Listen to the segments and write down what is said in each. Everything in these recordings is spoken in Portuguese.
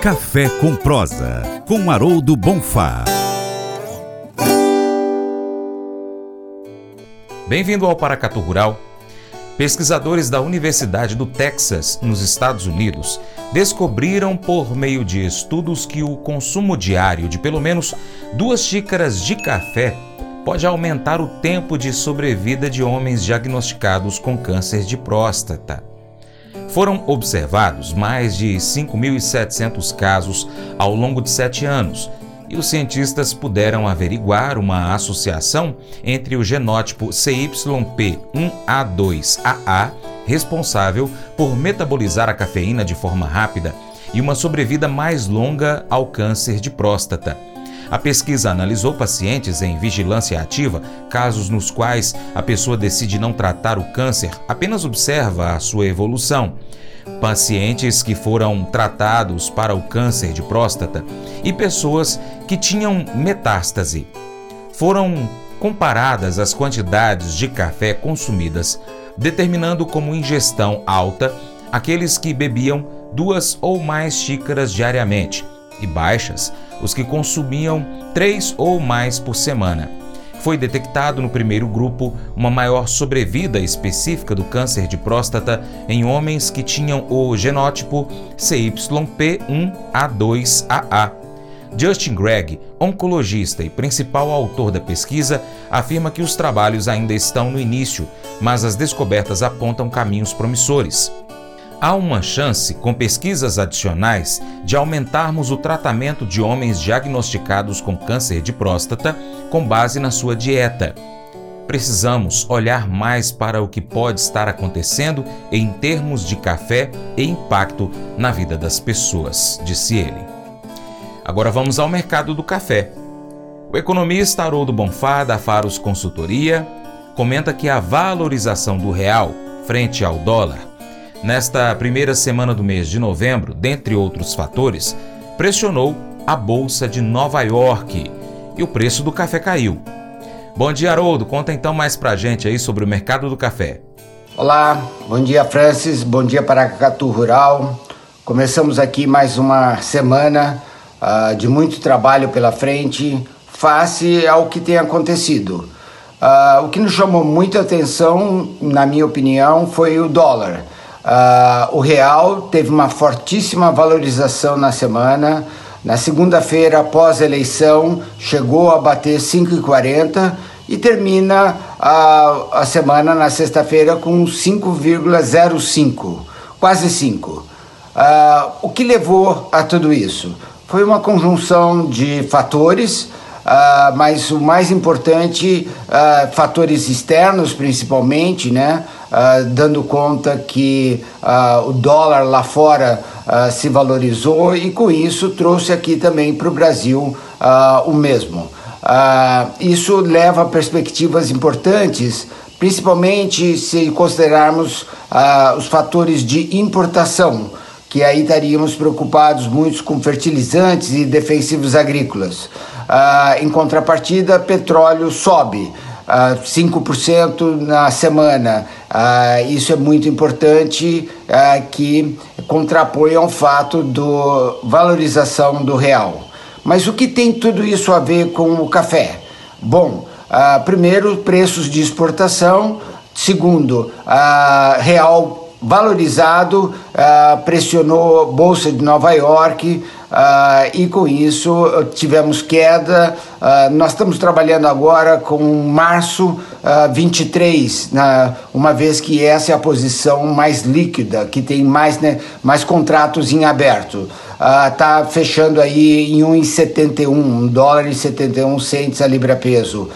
Café com Prosa, com Haroldo Bonfá. Bem-vindo ao Paracatu Rural. Pesquisadores da Universidade do Texas, nos Estados Unidos, descobriram por meio de estudos que o consumo diário de pelo menos duas xícaras de café pode aumentar o tempo de sobrevida de homens diagnosticados com câncer de próstata. Foram observados mais de 5.700 casos ao longo de sete anos e os cientistas puderam averiguar uma associação entre o genótipo CYP1A2AA, responsável por metabolizar a cafeína de forma rápida, e uma sobrevida mais longa ao câncer de próstata. A pesquisa analisou pacientes em vigilância ativa, casos nos quais a pessoa decide não tratar o câncer, apenas observa a sua evolução. Pacientes que foram tratados para o câncer de próstata e pessoas que tinham metástase. Foram comparadas as quantidades de café consumidas, determinando como ingestão alta aqueles que bebiam duas ou mais xícaras diariamente e baixas os que consumiam três ou mais por semana. Foi detectado no primeiro grupo uma maior sobrevida específica do câncer de próstata em homens que tinham o genótipo CYP1A2AA. Justin Gregg, oncologista e principal autor da pesquisa, afirma que os trabalhos ainda estão no início, mas as descobertas apontam caminhos promissores há uma chance, com pesquisas adicionais, de aumentarmos o tratamento de homens diagnosticados com câncer de próstata com base na sua dieta. Precisamos olhar mais para o que pode estar acontecendo em termos de café e impacto na vida das pessoas, disse ele. Agora vamos ao mercado do café. O economista Haroldo Bonfá, da Faros Consultoria, comenta que a valorização do real frente ao dólar nesta primeira semana do mês de novembro, dentre outros fatores, pressionou a Bolsa de Nova York e o preço do café caiu. Bom dia, Haroldo. Conta então mais pra gente aí sobre o mercado do café. Olá, bom dia, Francis. Bom dia para Catu Rural. Começamos aqui mais uma semana uh, de muito trabalho pela frente, face ao que tem acontecido. Uh, o que nos chamou muita atenção, na minha opinião, foi o dólar. Uh, o real teve uma fortíssima valorização na semana. Na segunda-feira, após a eleição, chegou a bater 5,40 e termina a, a semana na sexta-feira com 5,05, quase 5. Uh, ah, o que levou a tudo isso? Foi uma conjunção de fatores Uh, mas o mais importante, uh, fatores externos principalmente, né? Uh, dando conta que o dólar lá fora se valorizou e com isso trouxe aqui também para o Brasil o mesmo. isso leva a perspectivas importantes, principalmente se considerarmos os fatores de importação que aí estaríamos preocupados muitos com fertilizantes e defensivos agrícolas. Ah, em contrapartida, petróleo sobe. Uh, 5% na semana. Uh, isso é muito importante uh, que contrapõe ao fato da valorização do real. Mas o que tem tudo isso a ver com o café? Bom, primeiro, preços de exportação. Segundo, real valorizado, pressionou Bolsa de Nova York, Uh, e com isso tivemos queda. Uh, nós estamos trabalhando agora com março uh, 23, na, uma vez que essa é a posição mais líquida, que tem mais, né, mais contratos em aberto. Está fechando aí em 1,71, 1 dólar e 71 centes a libra peso.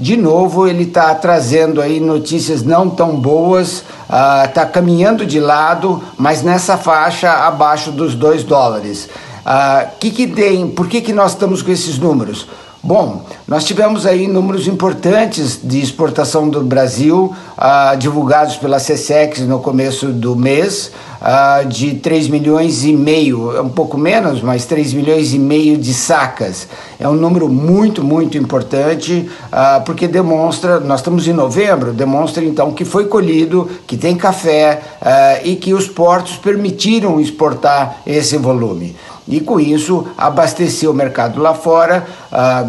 De novo, ele está trazendo aí notícias não tão boas está ah, uh, caminhando de lado, mas nessa faixa abaixo dos 2 dólares. Uh, que que tem, por que, que nós estamos com esses números? Bom, nós tivemos aí números importantes de exportação do Brasil, uh, divulgados pela CSEX no começo do mês, uh, de 3 milhões e meio, é um pouco menos, mas 3 milhões e meio de sacas. É um número muito, muito importante, uh, porque demonstra, nós estamos em novembro, demonstra então que foi colhido, que tem café uh, e que os portos permitiram exportar esse volume. E com isso abastecer o mercado lá fora,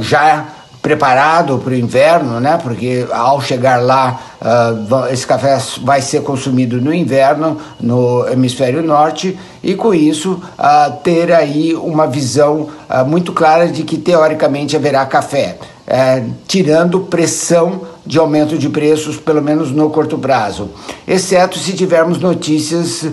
já preparado para o inverno, né? Porque ao chegar lá, uh, esse café vai ser consumido no inverno no hemisfério norte e com isso uh, ter aí uma visão uh, muito clara de que teoricamente haverá café, eh, tirando pressão de aumento de preços, pelo menos no curto prazo, exceto se tivermos notícias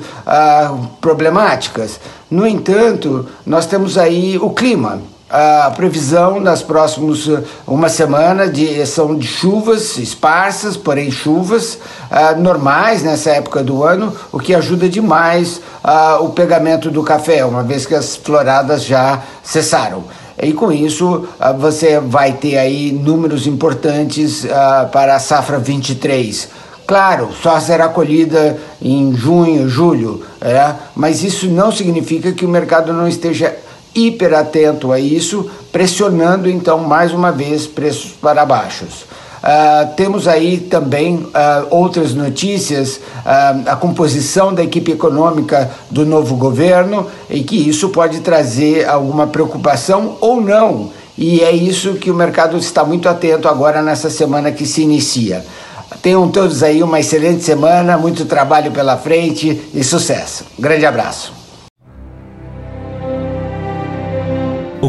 problemáticas. No entanto, nós temos aí o clima a previsão nas próximas eh, uma semana de são de chuvas esparsas, porém chuvas uh, normais nessa época do ano, o que ajuda demais uh, o pegamento do café, uma vez que as floradas já cessaram. E com isso uh, você vai ter aí números importantes para a safra 23. Claro, só será colhida em junho, julho, é? mas isso não significa que o mercado não esteja hiper atento a isso, pressionando então mais uma vez preços para baixo. Uh, temos aí também uh, outras notícias, uh, a composição da equipe econômica do novo governo e que isso pode trazer alguma preocupação ou não. E é isso que o mercado está muito atento agora nessa semana que se inicia. Tenham todos aí uma excelente semana, muito trabalho pela frente e sucesso. Um grande abraço.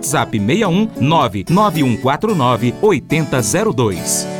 WhatsApp 61 99149 8002.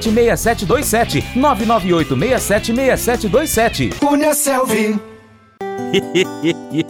998676727. 998676727. Cunha Selvi.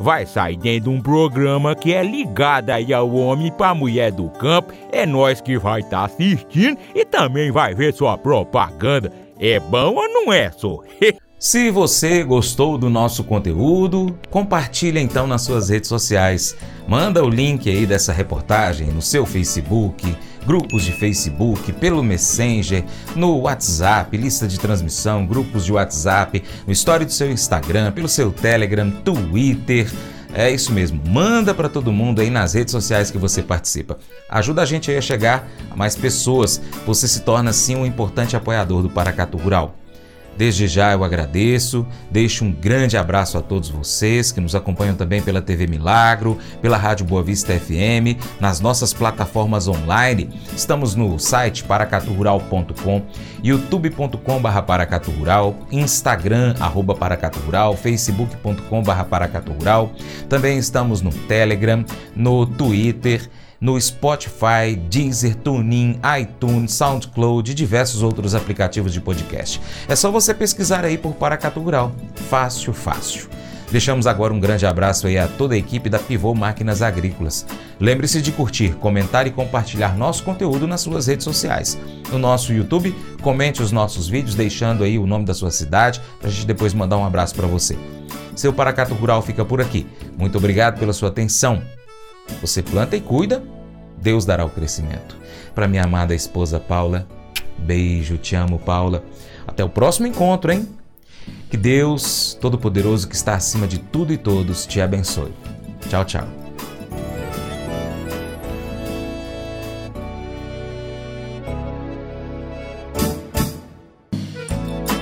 vai sair dentro de um programa que é ligado aí ao homem para mulher do campo. É nós que vai estar tá assistindo e também vai ver sua propaganda. É bom ou não é, só? Se você gostou do nosso conteúdo, compartilhe então nas suas redes sociais. Manda o link aí dessa reportagem no seu Facebook, grupos de Facebook, pelo Messenger, no WhatsApp, lista de transmissão, grupos de WhatsApp, no story do seu Instagram, pelo seu Telegram, Twitter. É isso mesmo, manda para todo mundo aí nas redes sociais que você participa. Ajuda a gente aí a chegar a mais pessoas. Você se torna assim um importante apoiador do Paracatu Rural. Desde já eu agradeço, deixo um grande abraço a todos vocês que nos acompanham também pela TV Milagro, pela Rádio Boa Vista FM, nas nossas plataformas online. Estamos no site paracaturural.com, youtube.com.br paracaturural, instagram arroba paracaturural, facebook.com.br paracaturural. Também estamos no Telegram, no Twitter, no Spotify, Deezer, TuneIn, iTunes, SoundCloud e diversos outros aplicativos de podcast. É só você pesquisar aí por Paracatu Rural. Fácil, fácil. Deixamos agora um grande abraço aí a toda a equipe da Pivô Máquinas Agrícolas. Lembre-se de curtir, comentar e compartilhar nosso conteúdo nas suas redes sociais. No nosso YouTube, comente os nossos vídeos deixando aí o nome da sua cidade para a gente depois mandar um abraço para você. Seu Paracato Rural fica por aqui. Muito obrigado pela sua atenção. Você planta e cuida, Deus dará o crescimento. Para minha amada esposa Paula, beijo, te amo, Paula. Até o próximo encontro, hein? Que Deus Todo-Poderoso, que está acima de tudo e todos, te abençoe. Tchau, tchau.